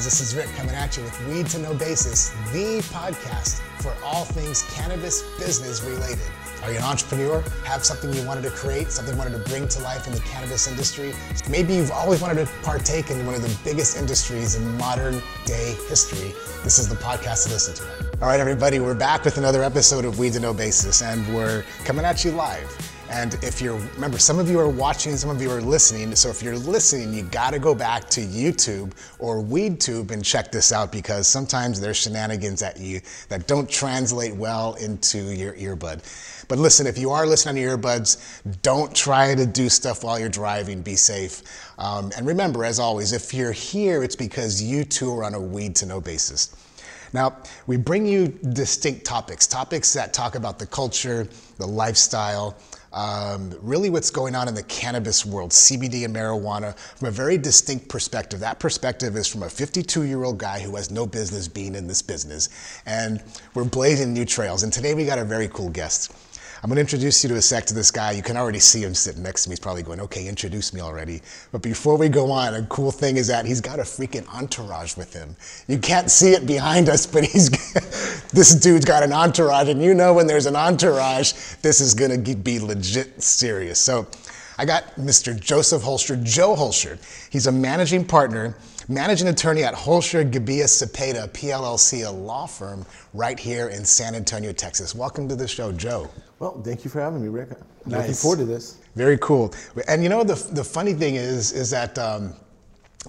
guys, this is Rick coming at you with Weed to Know Basis, the podcast for all things cannabis business related. Are you an entrepreneur? Have something you wanted to create, something you wanted to bring to life in the cannabis industry? Maybe you've always wanted to partake in one of the biggest industries in modern day history. This is the podcast to listen to. All right, everybody, we're back with another episode of Weed to Know Basis, and we're coming at you live. And if you're, remember, some of you are watching, some of you are listening. So if you're listening, you got to go back to YouTube or WeedTube and check this out because sometimes there's shenanigans at you that don't translate well into your earbud. But listen, if you are listening on your earbuds, don't try to do stuff while you're driving. Be safe. Um, and remember, as always, if you're here, it's because you too are on a weed to no basis. Now, we bring you distinct topics, topics that talk about the culture, the lifestyle, um, really what's going on in the cannabis world, CBD and marijuana, from a very distinct perspective. That perspective is from a 52 year old guy who has no business being in this business. And we're blazing new trails. And today we got a very cool guest. I'm going to introduce you to a sec to this guy. You can already see him sitting next to me. He's probably going, okay, introduce me already. But before we go on, a cool thing is that he's got a freaking entourage with him. You can't see it behind us, but he's this dude's got an entourage, and you know when there's an entourage, this is going to be legit serious. So I got Mr. Joseph Holscher, Joe Holscher. He's a managing partner managing attorney at Holscher Gebbia Cepeda PLLC, a law firm right here in San Antonio, Texas. Welcome to the show, Joe. Well, thank you for having me, Rick. Nice. Looking forward to this. Very cool. And you know, the, the funny thing is, is that um,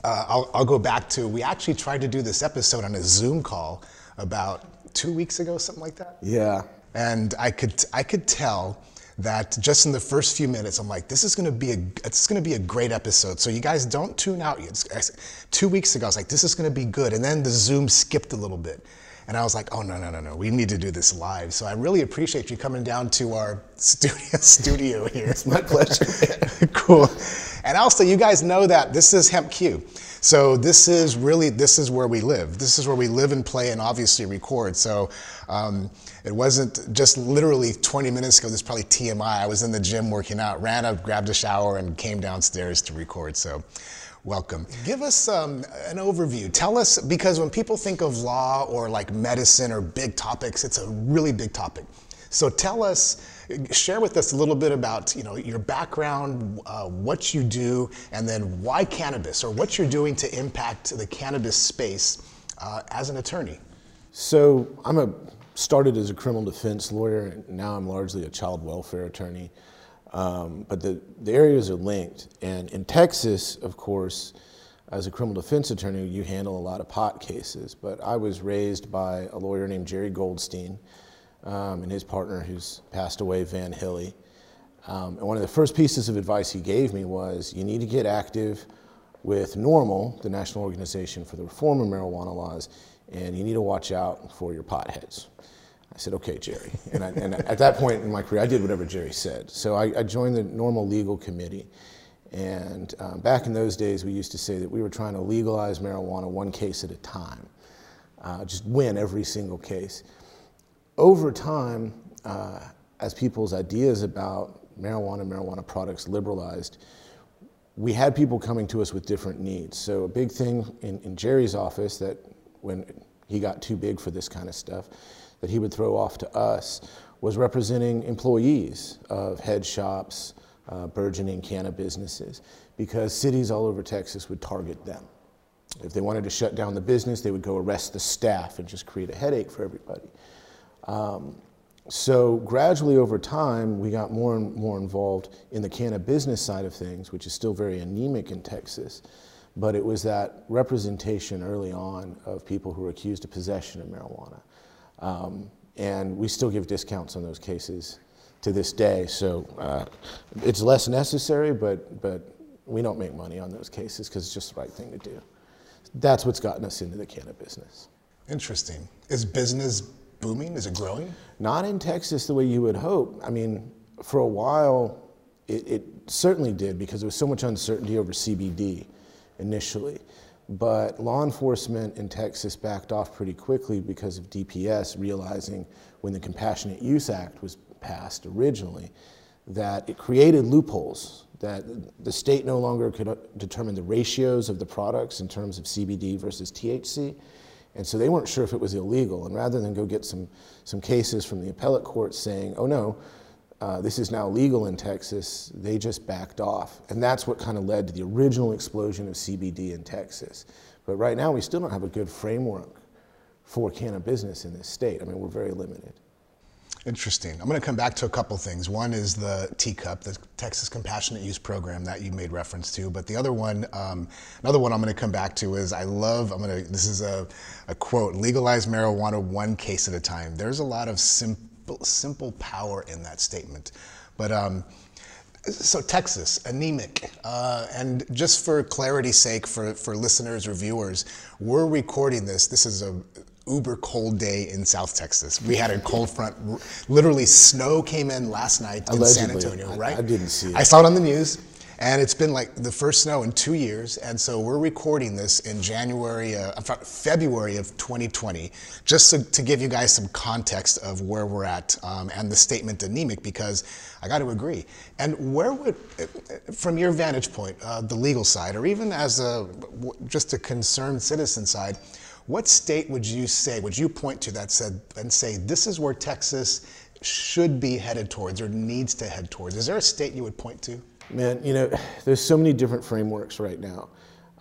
uh, I'll, I'll go back to, we actually tried to do this episode on a Zoom call about two weeks ago, something like that. Yeah. And I could, I could tell that just in the first few minutes, I'm like, this is going to be a, it's to be a great episode. So you guys don't tune out. It's, two weeks ago, I was like, this is going to be good. And then the Zoom skipped a little bit. And I was like, oh, no, no, no, no, we need to do this live. So I really appreciate you coming down to our studio, studio here. It's my pleasure. cool. And also, you guys know that this is Hemp Q. So this is really, this is where we live. This is where we live and play and obviously record. So um, it wasn't just literally 20 minutes ago, this probably TMI. I was in the gym working out, ran up, grabbed a shower, and came downstairs to record. So welcome. Give us um, an overview. Tell us, because when people think of law or like medicine or big topics, it's a really big topic. So tell us, share with us a little bit about you know your background, uh, what you do, and then why cannabis, or what you're doing to impact the cannabis space uh, as an attorney. So I'm a started as a criminal defense lawyer, and now I'm largely a child welfare attorney. Um, but the, the areas are linked. And in Texas, of course, as a criminal defense attorney, you handle a lot of pot cases. But I was raised by a lawyer named Jerry Goldstein um, and his partner, who's passed away, Van Hilley. Um, and one of the first pieces of advice he gave me was you need to get active with NORML, the National Organization for the Reform of Marijuana Laws, and you need to watch out for your potheads. I said, okay, Jerry. And, I, and at that point in my career, I did whatever Jerry said. So I, I joined the NORML legal committee. And um, back in those days, we used to say that we were trying to legalize marijuana one case at a time, uh, just win every single case. Over time, uh, as people's ideas about marijuana and marijuana products liberalized, we had people coming to us with different needs. So a big thing in, in Jerry's office that when he got too big for this kind of stuff, that he would throw off to us was representing employees of head shops, uh, burgeoning cannabis businesses, because cities all over Texas would target them. If they wanted to shut down the business, they would go arrest the staff and just create a headache for everybody. Um, so gradually over time, we got more and more involved in the cannabis business side of things, which is still very anemic in Texas. But it was that representation early on of people who were accused of possession of marijuana. Um, and we still give discounts on those cases to this day. So uh, it's less necessary, but, but we don't make money on those cases because it's just the right thing to do. That's what's gotten us into the cannabis business. Interesting. Is business booming? Is it growing? Not in Texas the way you would hope. I mean, for a while, it, it certainly did because there was so much uncertainty over CBD initially. But law enforcement in Texas backed off pretty quickly because of DPS realizing when the Compassionate Use Act was passed originally that it created loopholes that the state no longer could uh, determine the ratios of the products in terms of CBD versus THC. And so they weren't sure if it was illegal. And rather than go get some, some cases from the appellate court saying, oh no, uh, this is now legal in Texas, they just backed off. And that's what kind of led to the original explosion of CBD in Texas. But right now, we still don't have a good framework for cannabis business in this state. I mean, we're very limited. Interesting. I'm going to come back to a couple things. One is the TCUP, the Texas Compassionate Use Program that you made reference to. But the other one, um, another one I'm going to come back to is I love, I'm going to, this is a, a quote, legalize marijuana one case at a time. There's a lot of simple, simple power in that statement. But, um, so Texas, anemic, uh, and just for clarity's sake, for, for listeners or viewers, we're recording this. This is a uber cold day in South Texas. We had a cold front. Literally, snow came in last night in San Antonio. Right? I, I didn't see. It. I saw it on the news. And it's been like the first snow in two years. And so we're recording this in January, uh, February of 2020, just to, to, give you guys some context of where we're at um, and the statement anemic, because I got to agree. And where would, from your vantage point, uh, the legal side, or even as a, just a concerned citizen side, what state would you say, would you point to that said and say, this is where Texas should be headed towards or needs to head towards? Is there a state you would point to? Man, you know, there's so many different frameworks right now.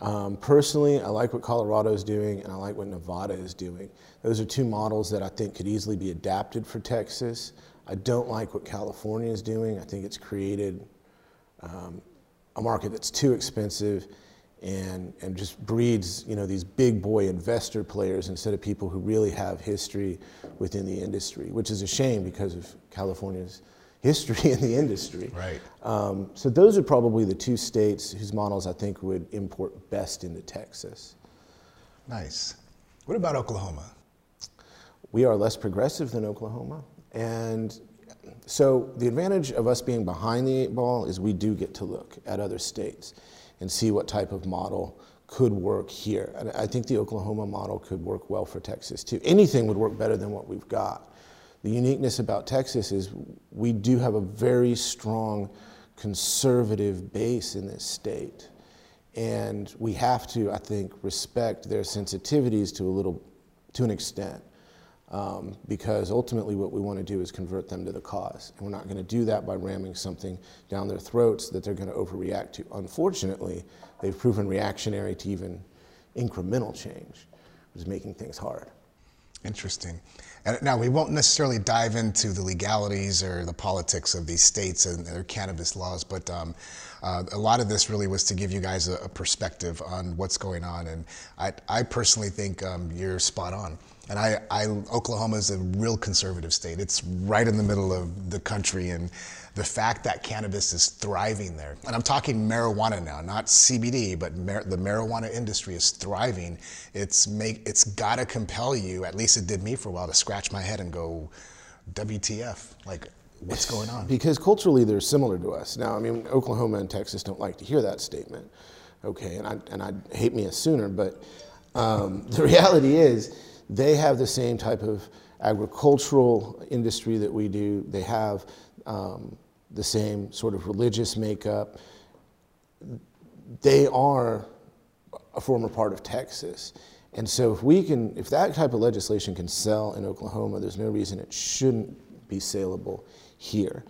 Um, personally, I like what Colorado is doing and I like what Nevada is doing. Those are two models that I think could easily be adapted for Texas. I don't like what California is doing. I think it's created um, a market that's too expensive and, and just breeds you know, these big boy investor players instead of people who really have history within the industry, which is a shame because of California's history in the industry. Right. Um, so those are probably the two states whose models I think would import best into Texas. Nice. What about Oklahoma? We are less progressive than Oklahoma. And so the advantage of us being behind the eight ball is we do get to look at other states and see what type of model could work here. And I think the Oklahoma model could work well for Texas too. Anything would work better than what we've got. The uniqueness about Texas is we do have a very strong conservative base in this state. And we have to, I think, respect their sensitivities to a little, to an extent. Um, because ultimately what we want to do is convert them to the cause. And we're not going to do that by ramming something down their throats that they're going to overreact to. Unfortunately, they've proven reactionary to even incremental change, which is making things hard. Interesting. And now we won't necessarily dive into the legalities or the politics of these states and their cannabis laws, but um, uh, a lot of this really was to give you guys a, a perspective on what's going on. And I, I personally think um, you're spot on. And I, I, Oklahoma is a real conservative state. It's right in the middle of the country, and the fact that cannabis is thriving there, and I'm talking marijuana now, not CBD, but mar- the marijuana industry is thriving. It's make it's got to compel you. At least it did me for a while to scratch my head and go, WTF? Like, what's going on? Because culturally they're similar to us. Now, I mean, Oklahoma and Texas don't like to hear that statement. Okay, and I and I hate me a sooner, but um, the reality is they have the same type of agricultural industry that we do. They have um, the same sort of religious makeup. They are a former part of Texas. And so if we can, if that type of legislation can sell in Oklahoma, there's no reason it shouldn't be saleable here.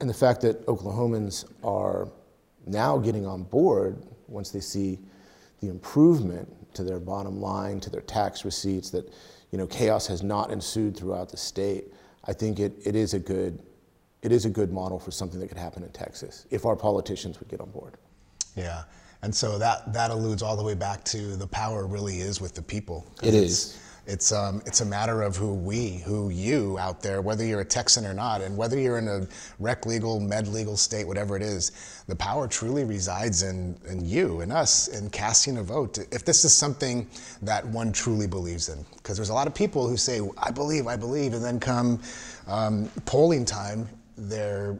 And the fact that Oklahomans are now getting on board once they see the improvement to their bottom line, to their tax receipts, that you know, chaos has not ensued throughout the state. I think it, it, is a good, it is a good model for something that could happen in Texas if our politicians would get on board. Yeah. And so that, that alludes all the way back to the power really is with the people. It is. It's, um, it's a matter of who we, who you out there, whether you're a Texan or not, and whether you're in a rec legal, med legal state, whatever it is, the power truly resides in, in you and us in casting a vote. If this is something that one truly believes in, because there's a lot of people who say, I believe, I believe, and then come um, polling time, they're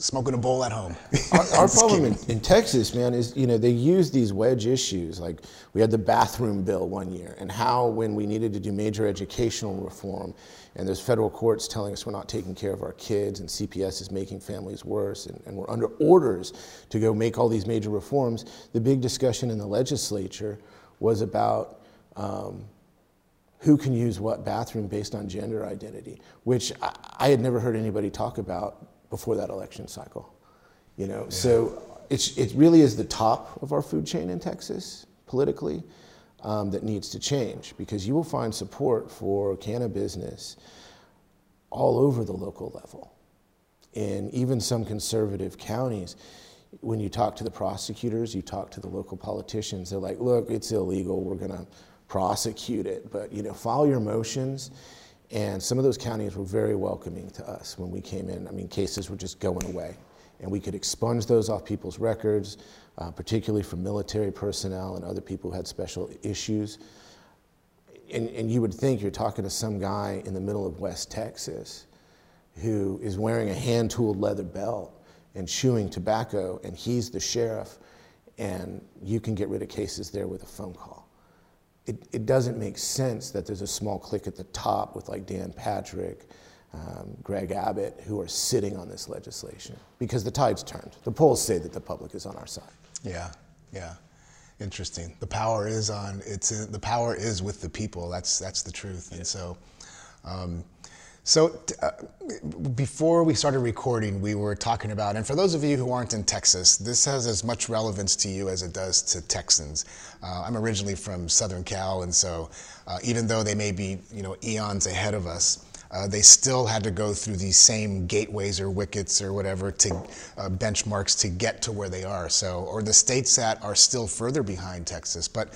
smoking a bowl at home. our, our problem in, in, Texas, man, is you know they use these wedge issues. Like we had the bathroom bill one year, and how when we needed to do major educational reform, and there's federal courts telling us we're not taking care of our kids, and CPS is making families worse, and, and we're under orders to go make all these major reforms. The big discussion in the legislature was about. Um, who can use what bathroom based on gender identity, which I, I had never heard anybody talk about before that election cycle. You know, yeah. so it's, it really is the top of our food chain in Texas politically um, that needs to change because you will find support for cannabis business all over the local level. In even some conservative counties, when you talk to the prosecutors, you talk to the local politicians, they're like, look, it's illegal, we're gonna prosecute it, but you know, file your motions and some of those counties were very welcoming to us when we came in. I mean, cases were just going away. And we could expunge those off people's records, uh, particularly for military personnel and other people who had special issues. And, and you would think you're talking to some guy in the middle of West Texas who is wearing a hand tooled leather belt and chewing tobacco, and he's the sheriff, and you can get rid of cases there with a phone call it, it doesn't make sense that there's a small clique at the top with like Dan Patrick, um, Greg Abbott, who are sitting on this legislation because the tide's turned. The polls say that the public is on our side. Yeah, yeah. Interesting. The power is on. It's in, the power is with the people. That's that's the truth. Yeah. And so, um, so, uh, before we started recording, we were talking about, and for those of you who aren't in Texas, this has as much relevance to you as it does to Texans. Uh, I'm originally from Southern Cal, and so uh, even though they may be, you know, eons ahead of us, uh, they still had to go through these same gateways or wickets or whatever to uh, benchmarks to get to where they are. So, or the states that are still further behind Texas, but.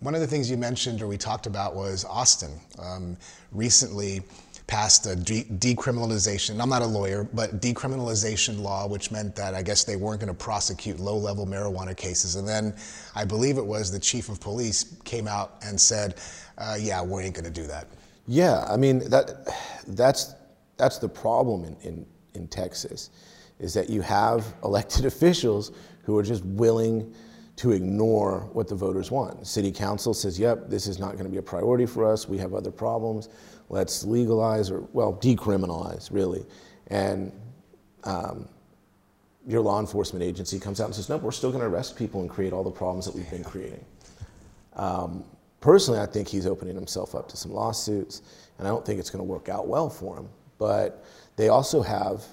One of the things you mentioned or we talked about was Austin. Um, recently, passed a de- decriminalization. I'm not a lawyer, but decriminalization law, which meant that I guess they weren't going to prosecute low level marijuana cases. And then I believe it was the chief of police came out and said, uh, yeah, we ain't going to do that. Yeah, I mean, that, that's, that's the problem in, in, in Texas, is that you have elected officials who are just willing to ignore what the voters want. City council says, yep, this is not going to be a priority for us. We have other problems let's legalize or, well, decriminalize, really. And um, your law enforcement agency comes out and says, no, we're still going to arrest people and create all the problems that we've been creating. Um, personally, I think he's opening himself up to some lawsuits, and I don't think it's going to work out well for him. But they also have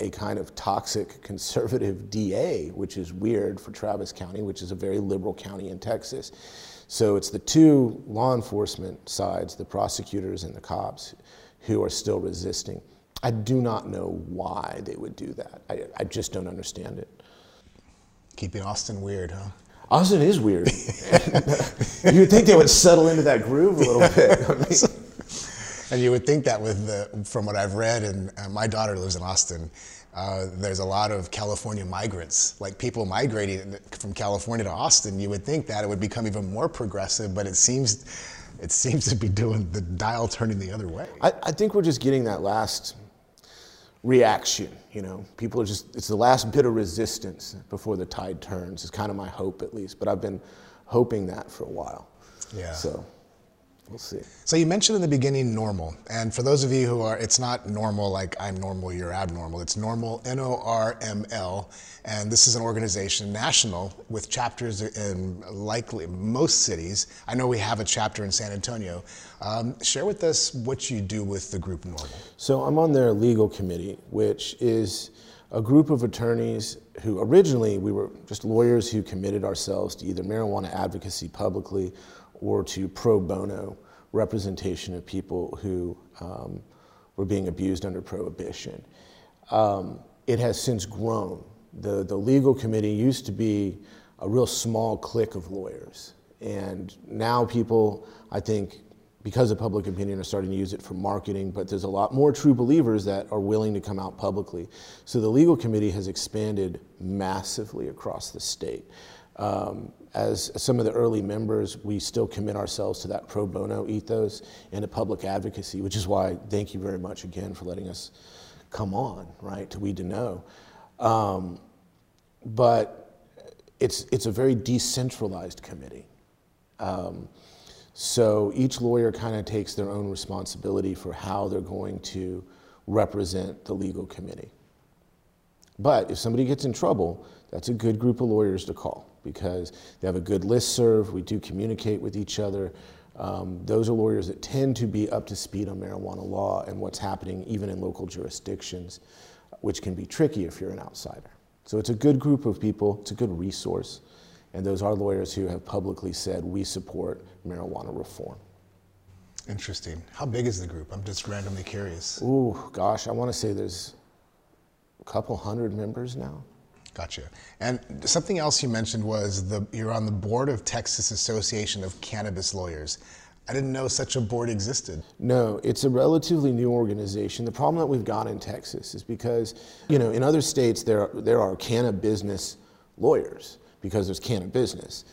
a kind of toxic conservative DA, which is weird for Travis County, which is a very liberal county in Texas. So it's the two law enforcement sides, the prosecutors and the cops, who are still resisting. I do not know why they would do that. I, I just don't understand it. Keeping Austin weird, huh? Austin is weird. you would think they would settle into that groove a little bit. I mean, and you would think that with the, from what I've read, and uh, my daughter lives in Austin, uh, there's a lot of California migrants, like people migrating from California to Austin. You would think that it would become even more progressive, but it seems it seems to be doing the dial turning the other way. I, I think we're just getting that last reaction. You know, people are just it's the last bit of resistance before the tide turns. Is kind of my hope, at least. But I've been hoping that for a while. Yeah. So We'll see. So you mentioned in the beginning NORML, and for those of you who are, it's not normal like I'm normal, you're abnormal. It's NORML, N-O-R-M-L, and this is an organization national with chapters in likely most cities. I know we have a chapter in San Antonio. Um, share with us what you do with the group NORML. So I'm on their legal committee, which is a group of attorneys who originally we were just lawyers who committed ourselves to either marijuana advocacy publicly or to pro bono representation of people who um, were being abused under prohibition. Um, it has since grown. The, the legal committee used to be a real small clique of lawyers. And now people, I think, because of public opinion, are starting to use it for marketing, but there's a lot more true believers that are willing to come out publicly. So the legal committee has expanded massively across the state. Um, as some of the early members, we still commit ourselves to that pro bono ethos and to public advocacy, which is why thank you very much again for letting us come on, right, to Weed to Know. Um, but it's, it's a very decentralized committee. Um, so each lawyer kind of takes their own responsibility for how they're going to represent the legal committee. But if somebody gets in trouble, that's a good group of lawyers to call because they have a good list serve. We do communicate with each other. Um, those are lawyers that tend to be up to speed on marijuana law and what's happening even in local jurisdictions, which can be tricky if you're an outsider. So it's a good group of people, it's a good resource, and those are lawyers who have publicly said we support marijuana reform. Interesting. How big is the group? I'm just randomly curious. Ooh, gosh, I want to say there's a couple hundred members now. Gotcha. And something else you mentioned was the you're on the board of Texas Association of Cannabis Lawyers. I didn't know such a board existed. No, it's a relatively new organization. The problem that we've got in Texas is because, you know, in other states there there are cannabis business lawyers because there's cannabis. Business.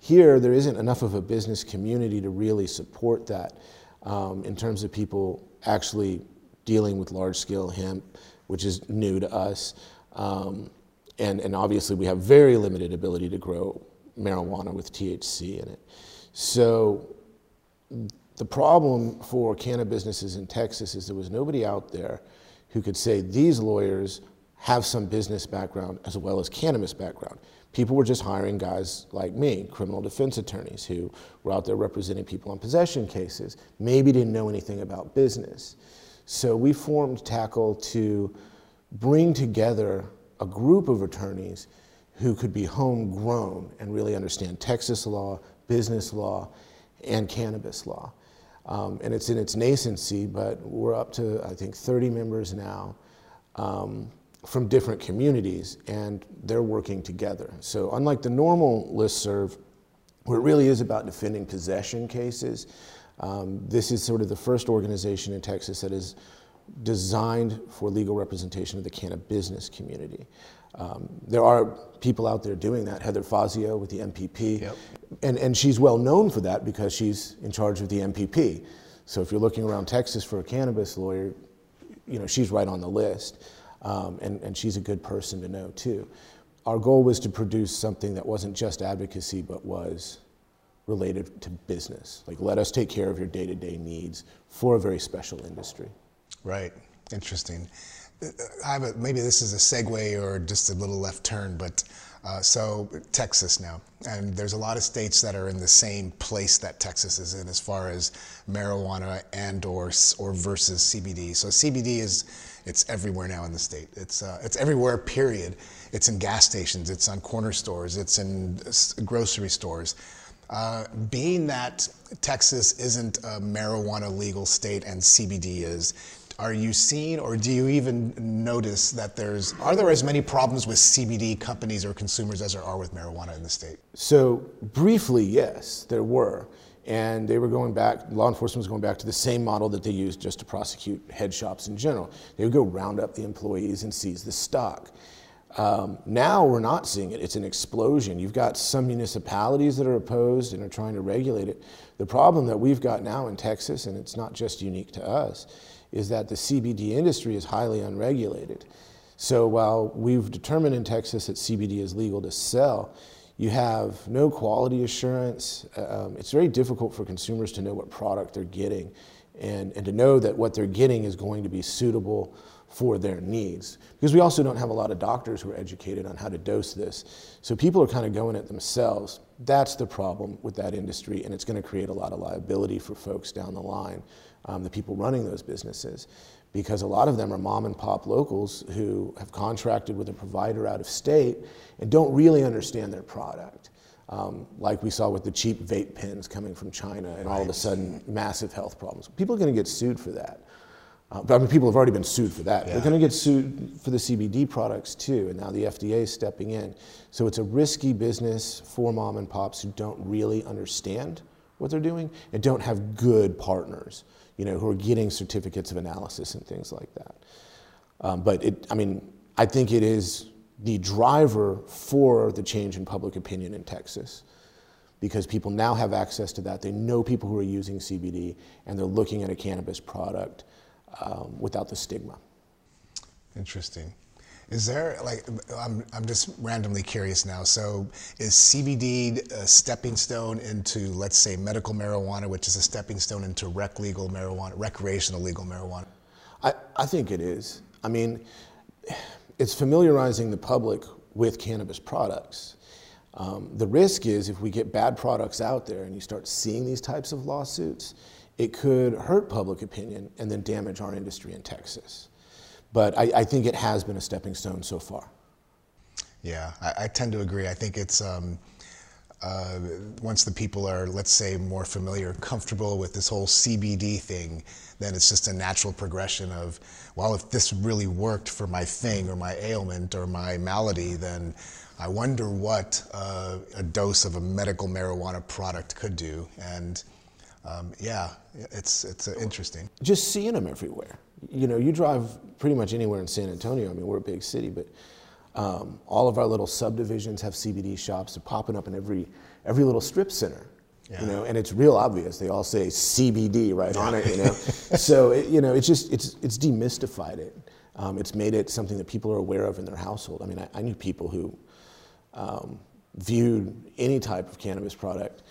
Here, there isn't enough of a business community to really support that um, in terms of people actually dealing with large scale hemp, which is new to us. Um, and, and obviously we have very limited ability to grow marijuana with THC in it. So the problem for cannabis businesses in Texas is there was nobody out there who could say these lawyers have some business background as well as cannabis background. People were just hiring guys like me, criminal defense attorneys who were out there representing people on possession cases, maybe didn't know anything about business. So we formed Tackle to bring together a group of attorneys who could be homegrown and really understand Texas law, business law, and cannabis law. Um, and it's in its nascency, but we're up to, I think, 30 members now um, from different communities, and they're working together. So, unlike the NORML list serve, where it really is about defending possession cases, um, this is sort of the first organization in Texas that is designed for legal representation of the cannabis business community. Um, there are people out there doing that. Heather Fazio with the MPP, yep. and, and she's well known for that because she's in charge of the MPP. So if you're looking around Texas for a cannabis lawyer, you know she's right on the list, um, and, and she's a good person to know too. Our goal was to produce something that wasn't just advocacy, but was related to business. Like, let us take care of your day to day needs for a very special industry. Right. Interesting. A, maybe this is a segue or just a little left turn, but uh, so Texas now, and there's a lot of states that are in the same place that Texas is in as far as marijuana and or or versus CBD. So CBD is it's everywhere now in the state. It's uh, it's everywhere. Period. It's in gas stations. It's on corner stores. It's in grocery stores. Uh, being that Texas isn't a marijuana legal state and CBD is, are you seeing or do you even notice that there's are there as many problems with CBD companies or consumers as there are with marijuana in the state? So briefly, yes, there were. And they were going back, law enforcement was going back to the same model that they used just to prosecute head shops in general. They would go round up the employees and seize the stock. Um, now we're not seeing it. It's an explosion. You've got some municipalities that are opposed and are trying to regulate it. The problem that we've got now in Texas, and it's not just unique to us, is that the CBD industry is highly unregulated. So while we've determined in Texas that CBD is legal to sell, you have no quality assurance. Um, it's very difficult for consumers to know what product they're getting and, and to know that what they're getting is going to be suitable for their needs. Because we also don't have a lot of doctors who are educated on how to dose this. So people are kind of going it themselves. That's the problem with that industry, and it's going to create a lot of liability for folks down the line um, the people running those businesses, because a lot of them are mom and pop locals who have contracted with a provider out of state and don't really understand their product. Um, like we saw with the cheap vape pens coming from China, and right. all of a sudden, massive health problems. People are going to get sued for that. Uh, but I mean, people have already been sued for that. Yeah. They're going to get sued for the CBD products too, and now the FDA is stepping in. So it's a risky business for mom and pops who don't really understand what they're doing and don't have good partners you know, who are getting certificates of analysis and things like that. Um, but it, I mean, I think it is the driver for the change in public opinion in Texas because people now have access to that. They know people who are using CBD and they're looking at a cannabis product um, without the stigma. Interesting. Is there like I'm I'm just randomly curious now. So is CBD a stepping stone into let's say medical marijuana, which is a stepping stone into rec legal marijuana, recreational legal marijuana? I, I think it is. I mean, it's familiarizing the public with cannabis products. Um, the risk is if we get bad products out there and you start seeing these types of lawsuits, it could hurt public opinion and then damage our industry in Texas. But I, I think it has been a stepping stone so far. Yeah, I, I tend to agree. I think it's um, uh, once the people are, let's say, more familiar, comfortable with this whole CBD thing, then it's just a natural progression of, well, if this really worked for my thing or my ailment or my malady, then I wonder what uh, a dose of a medical marijuana product could do. And um, yeah, it's it's uh, interesting. Just seeing them everywhere. You know, you drive pretty much anywhere in San Antonio. I mean, we're a big city, but um, all of our little subdivisions have CBD shops. They're popping up in every every little strip center. Yeah. You know, and it's real obvious. They all say CBD right on it. You know, so it, you know, it's just it's it's demystified it. Um, it's made it something that people are aware of in their household. I mean, I, I knew people who um, viewed any type of cannabis product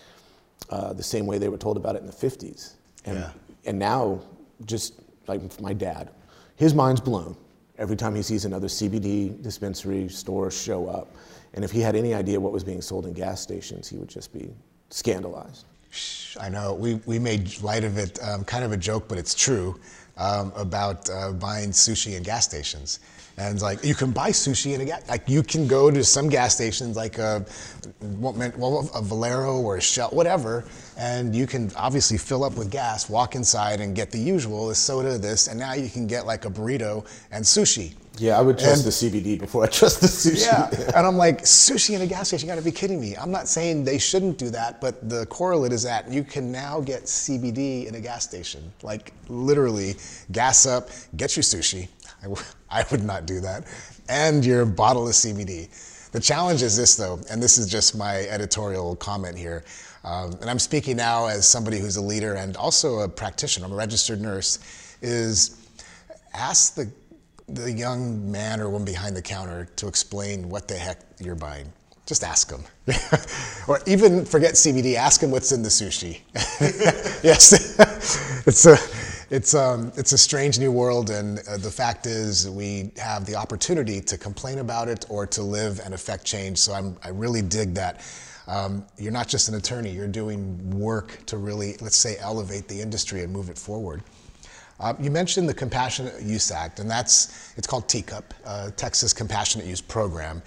uh, the same way they were told about it in the 50s. And, yeah. and now, just like my dad, his mind's blown every time he sees another CBD dispensary store show up. And if he had any idea what was being sold in gas stations, he would just be scandalized. I know. We, we made light of it, um, kind of a joke, but it's true, um, about uh, buying sushi in gas stations. And like you can buy sushi in a gas, like you can go to some gas stations like uh, a, well, a Valero or a Shell, whatever, and you can obviously fill up with gas, walk inside and get the usual, a soda, this, and now you can get like a burrito and sushi. Yeah, I would trust and, the CBD before I trust the sushi. Yeah, and I'm like, sushi in a gas station, you gotta be kidding me. I'm not saying they shouldn't do that, but the correlate is that you can now get CBD in a gas station. Like literally, gas up, get your sushi. I, w- I would not do that. And your bottle of CBD. The challenge is this though, and this is just my editorial comment here. Um, and I'm speaking now as somebody who's a leader and also a practitioner, I'm a registered nurse, is ask the the young man or woman behind the counter to explain what the heck you're buying. Just ask them. or even forget CBD, ask them what's in the sushi. yes, it's a, it's, um, it's a strange new world, and uh, the fact is we have the opportunity to complain about it or to live and affect change. So I'm, I really dig that. Um, you're not just an attorney, you're doing work to really, let's say, elevate the industry and move it forward. Uh, you mentioned the Compassionate Use Act, and that's it's called TCUP, uh, Texas Compassionate Use Program.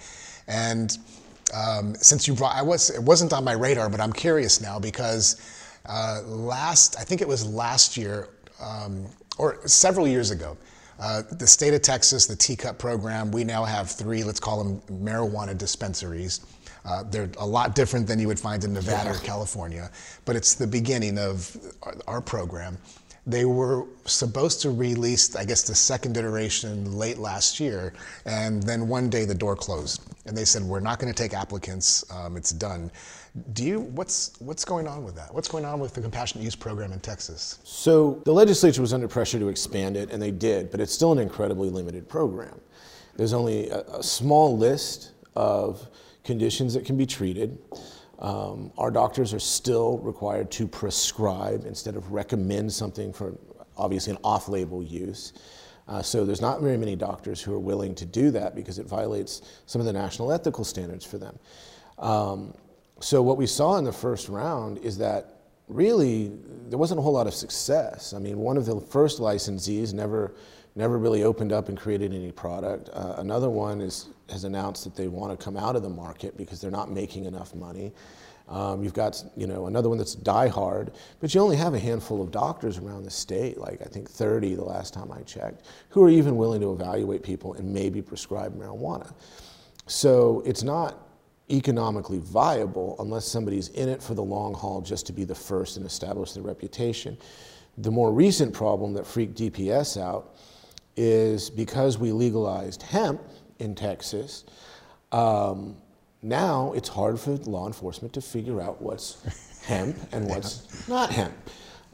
And um, since you brought, I was it wasn't on my radar, but I'm curious now because uh, last I think it was last year um, or several years ago. Uh, the state of Texas, the TCUP program, we now have three, let's call them marijuana dispensaries. Uh, they're a lot different than you would find in Nevada yeah. or California, but it's the beginning of our, our program. They were supposed to release, I guess, the second iteration late last year, and then one day the door closed, and they said we're not going to take applicants. Um, it's done. Do you what's what's going on with that? What's going on with the compassionate use program in Texas? So the legislature was under pressure to expand it, and they did, but it's still an incredibly limited program. There's only a, a small list of conditions that can be treated. Um, our doctors are still required to prescribe instead of recommend something for obviously an off label use. Uh, so there's not very many doctors who are willing to do that because it violates some of the national ethical standards for them. Um, so what we saw in the first round is that really there wasn't a whole lot of success. I mean, one of the first licensees never never really opened up and created any product. Uh, another one is, has announced that they want to come out of the market because they're not making enough money. Um, you've got you know another one that's Die Hard, but you only have a handful of doctors around the state, like I think 30 the last time I checked, who are even willing to evaluate people and maybe prescribe marijuana. So it's not economically viable unless somebody's in it for the long haul just to be the first and establish their reputation. The more recent problem that freaked DPS out is because we legalized hemp in Texas, um, now it's hard for law enforcement to figure out what's hemp and what's not hemp.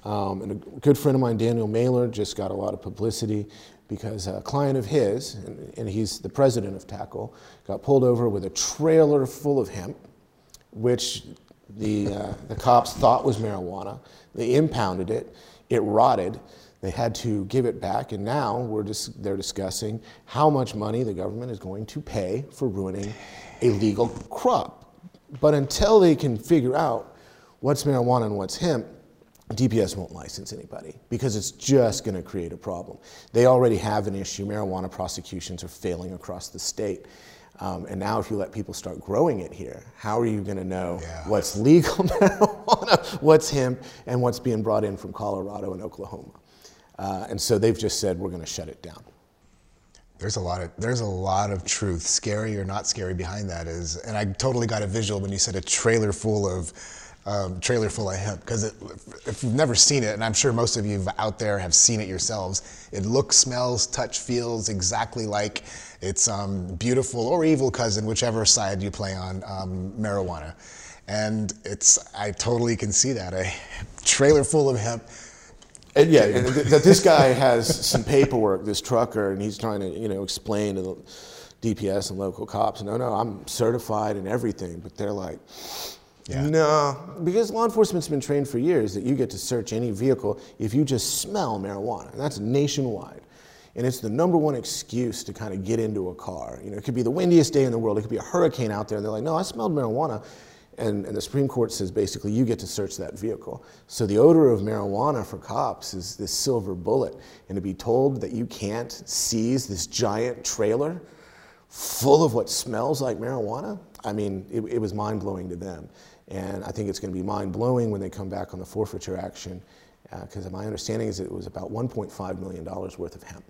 Um, and a good friend of mine, Daniel Mahler, just got a lot of publicity because a client of his, and, and he's the president of Tackle, got pulled over with a trailer full of hemp, which the, uh, the cops thought was marijuana. They impounded it, it rotted. They had to give it back, and now we're just, they're discussing how much money the government is going to pay for ruining a legal crop. But until they can figure out what's marijuana and what's hemp, DPS won't license anybody because it's just going to create a problem. They already have an issue. Marijuana prosecutions are failing across the state. Um, and now, if you let people start growing it here, how are you going to know yeah. what's legal marijuana, what's hemp, and what's being brought in from Colorado and Oklahoma? Uh, and so they've just said we're going to shut it down. There's a lot of there's a lot of truth, scary or not scary, behind that is, and I totally got a visual when you said a trailer full of um, trailer full of hemp because if you've never seen it, and I'm sure most of you out there have seen it yourselves, it looks, smells, touch, feels exactly like its um, beautiful or evil cousin, whichever side you play on, um, marijuana. And it's I totally can see that a trailer full of hemp. And yeah, that this guy has some paperwork, this trucker, and he's trying to you know explain to the DPS and local cops, no, no, I'm certified and everything, but they're like yeah. No, because law enforcement's been trained for years that you get to search any vehicle if you just smell marijuana, and that's nationwide. And it's the number one excuse to kind of get into a car. You know, it could be the windiest day in the world, it could be a hurricane out there, and they're like, no, I smelled marijuana. And, and the Supreme Court says basically you get to search that vehicle. So the odor of marijuana for cops is this silver bullet. And to be told that you can't seize this giant trailer full of what smells like marijuana, I mean, it, it was mind blowing to them. And I think it's going to be mind blowing when they come back on the forfeiture action, because uh, my understanding is it was about $1.5 million worth of hemp.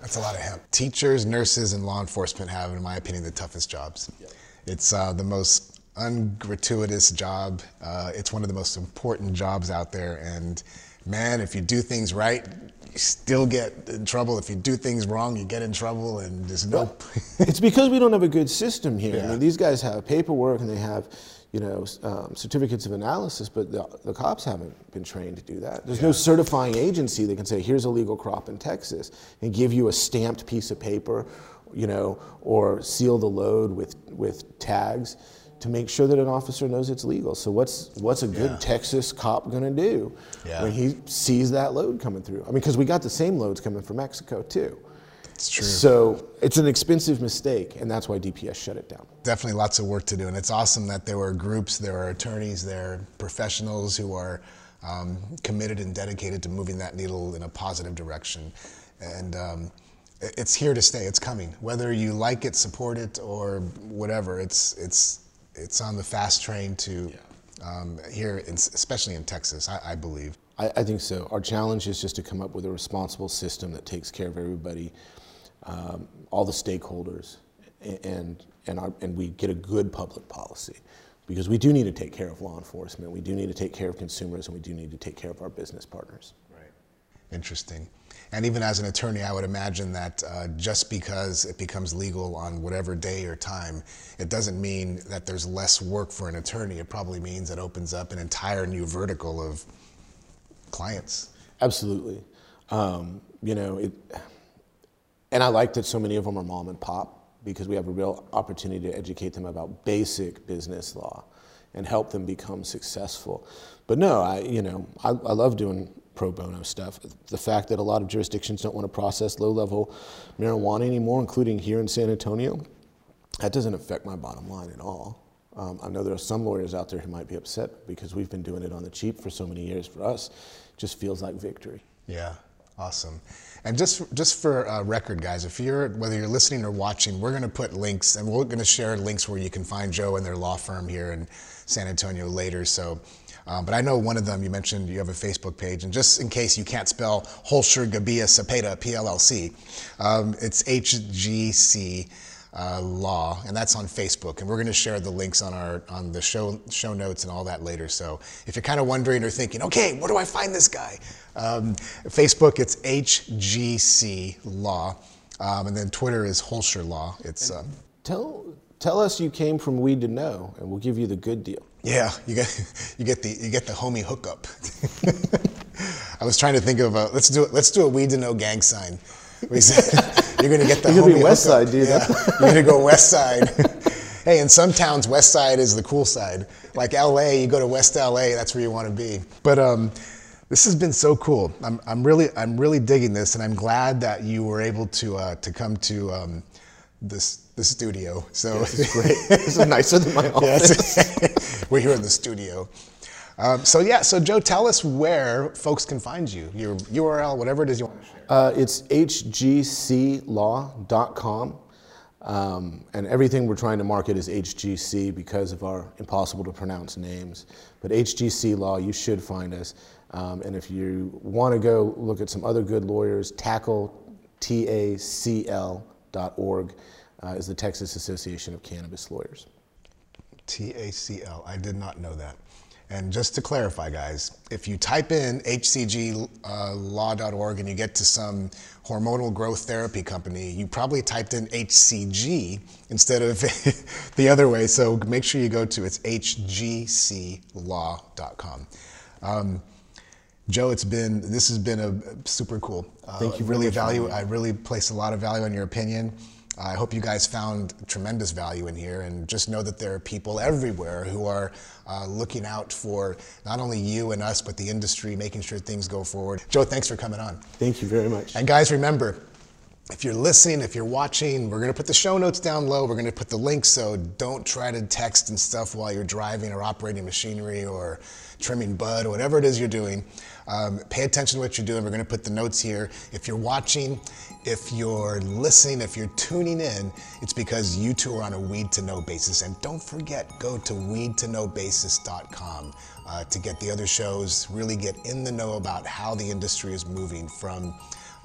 That's a lot of hemp. Teachers, nurses, and law enforcement have, in my opinion, the toughest jobs. Yep. It's uh, the most ungratuitous job. Uh, it's one of the most important jobs out there. And man, if you do things right, you still get in trouble. If you do things wrong, you get in trouble, and there's no. it's because we don't have a good system here. Yeah. I mean, these guys have paperwork and they have, you know, um, certificates of analysis, but the, the, cops haven't been trained to do that. There's yeah. no certifying agency that can say, "Here's a legal crop in Texas," and give you a stamped piece of paper, you know, or seal the load with with tags to make sure that an officer knows it's legal. So what's what's a good yeah. Texas cop going to do yeah. when he sees that load coming through? I mean, because we got the same loads coming from Mexico too. It's true. So it's an expensive mistake, and that's why DPS shut it down. Definitely lots of work to do, and it's awesome that there were groups, there are attorneys, there are professionals who are um, committed and dedicated to moving that needle in a positive direction. And um, it's here to stay. It's coming. Whether you like it, support it, or whatever, it's it's it's on the fast train to yeah. um, here, in, especially in Texas, I, I believe. I, I, think so. Our challenge is just to come up with a responsible system that takes care of everybody, um, all the stakeholders, and and our, and we get a good public policy. Because we do need to take care of law enforcement, we do need to take care of consumers, and we do need to take care of our business partners. Interesting. And even as an attorney, I would imagine that uh, just because it becomes legal on whatever day or time, it doesn't mean that there's less work for an attorney. It probably means it opens up an entire new vertical of clients. Absolutely. Um, you know, it, and I like that so many of them are mom and pop because we have a real opportunity to educate them about basic business law and help them become successful. But no, I, you know, I, I love doing pro bono stuff. The fact that a lot of jurisdictions don't want to process low level marijuana anymore, including here in San Antonio, that doesn't affect my bottom line at all. Um, I know there are some lawyers out there who might be upset because we've been doing it on the cheap for so many years. For us, it just feels like victory. Yeah, awesome. And just just for uh, record, guys, if you're whether you're listening or watching, we're going to put links, and we're going to share links where you can find Joe and their law firm here in San Antonio later. So um, but I know one of them, you mentioned you have a Facebook page, and just in case you can't spell Holscher Gebbia Cepeda, PLLC, um, it's HGC uh, Law, and that's on Facebook. And we're going to share the links on our on the show show notes and all that later. So if you're kind of wondering or thinking, okay, where do I find this guy? Um, Facebook, it's HGC Law, um, and then Twitter is Holscher Law. It's um, tell tell us you came from Weed to Know, and we'll give you the good deal. Yeah, you get you get the you get the homie hookup. I was trying to think of a let's do it. Let's do a weed to know gang sign. We said, you're gonna get the You're homie gonna be West hookup. Side, dude. Yeah, you're gonna go West Side. hey, in some towns, West Side is the cool side. Like LA, you go to West LA, that's where you want to be. But um, this has been so cool. I'm, I'm really I'm really digging this, and I'm glad that you were able to uh, to come to um, this the studio. So This is great. this is nicer than my office. Yes. We're here in the studio. Um, so yeah, so Joe, tell us where folks can find you. Your URL, whatever it is you want to share. Uh, it's hgclaw.com. Um, and everything we're trying to market is HGC because of our impossible to pronounce names. But HGC Law, you should find us. Um, and if you want to go look at some other good lawyers, tackle, T-A-C-L.org uh, is the Texas Association of Cannabis Lawyers. T-A-C-L. I did not know that. And just to clarify, guys, if you type in hcglaw.org and you get to some hormonal growth therapy company, you probably typed in HCG instead of the other way. So make sure you go to it's hgclaw.com. Um, Joe, it's been this has been a super cool. Uh, Thank you really value. I really place a lot of value on your opinion. I hope you guys found tremendous value in here, and just know that there are people everywhere who are uh, looking out for not only you and us, but the industry, making sure things go forward. Joe, thanks for coming on. Thank you very much. And guys, remember, if you're listening, if you're watching, we're going to put the show notes down low. We're going to put the links, so don't try to text and stuff while you're driving or operating machinery or trimming bud or whatever it is you're doing. Um, pay attention to what you're doing. We're going to put the notes here. If you're watching, if you're listening, if you're tuning in, it's because you two are on a weed to know basis. And don't forget, go to weedtoknowbasis.com uh, to get the other shows, really get in the know about how the industry is moving from.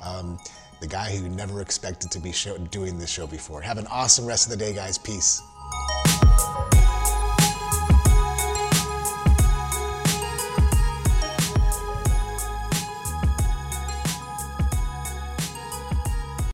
Um, the guy who never expected to be show, doing this show before. Have an awesome rest of the day, guys. Peace.